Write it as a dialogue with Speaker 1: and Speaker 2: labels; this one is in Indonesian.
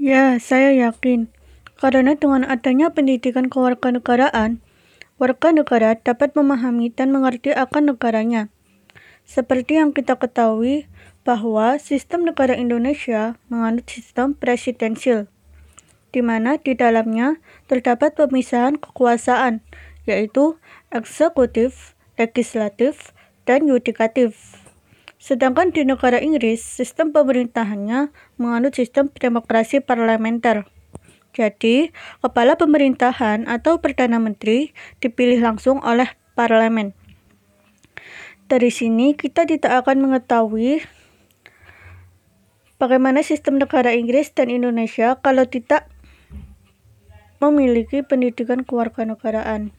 Speaker 1: Ya, saya yakin. Karena dengan adanya pendidikan kewarganegaraan, warga negara dapat memahami dan mengerti akan negaranya. Seperti yang kita ketahui bahwa sistem negara Indonesia menganut sistem presidensil, di mana di dalamnya terdapat pemisahan kekuasaan, yaitu eksekutif, legislatif, dan yudikatif. Sedangkan di negara Inggris, sistem pemerintahannya menganut sistem demokrasi parlementer. Jadi, kepala pemerintahan atau perdana menteri dipilih langsung oleh parlemen. Dari sini kita tidak akan mengetahui bagaimana sistem negara Inggris dan Indonesia kalau tidak memiliki pendidikan kewarganegaraan.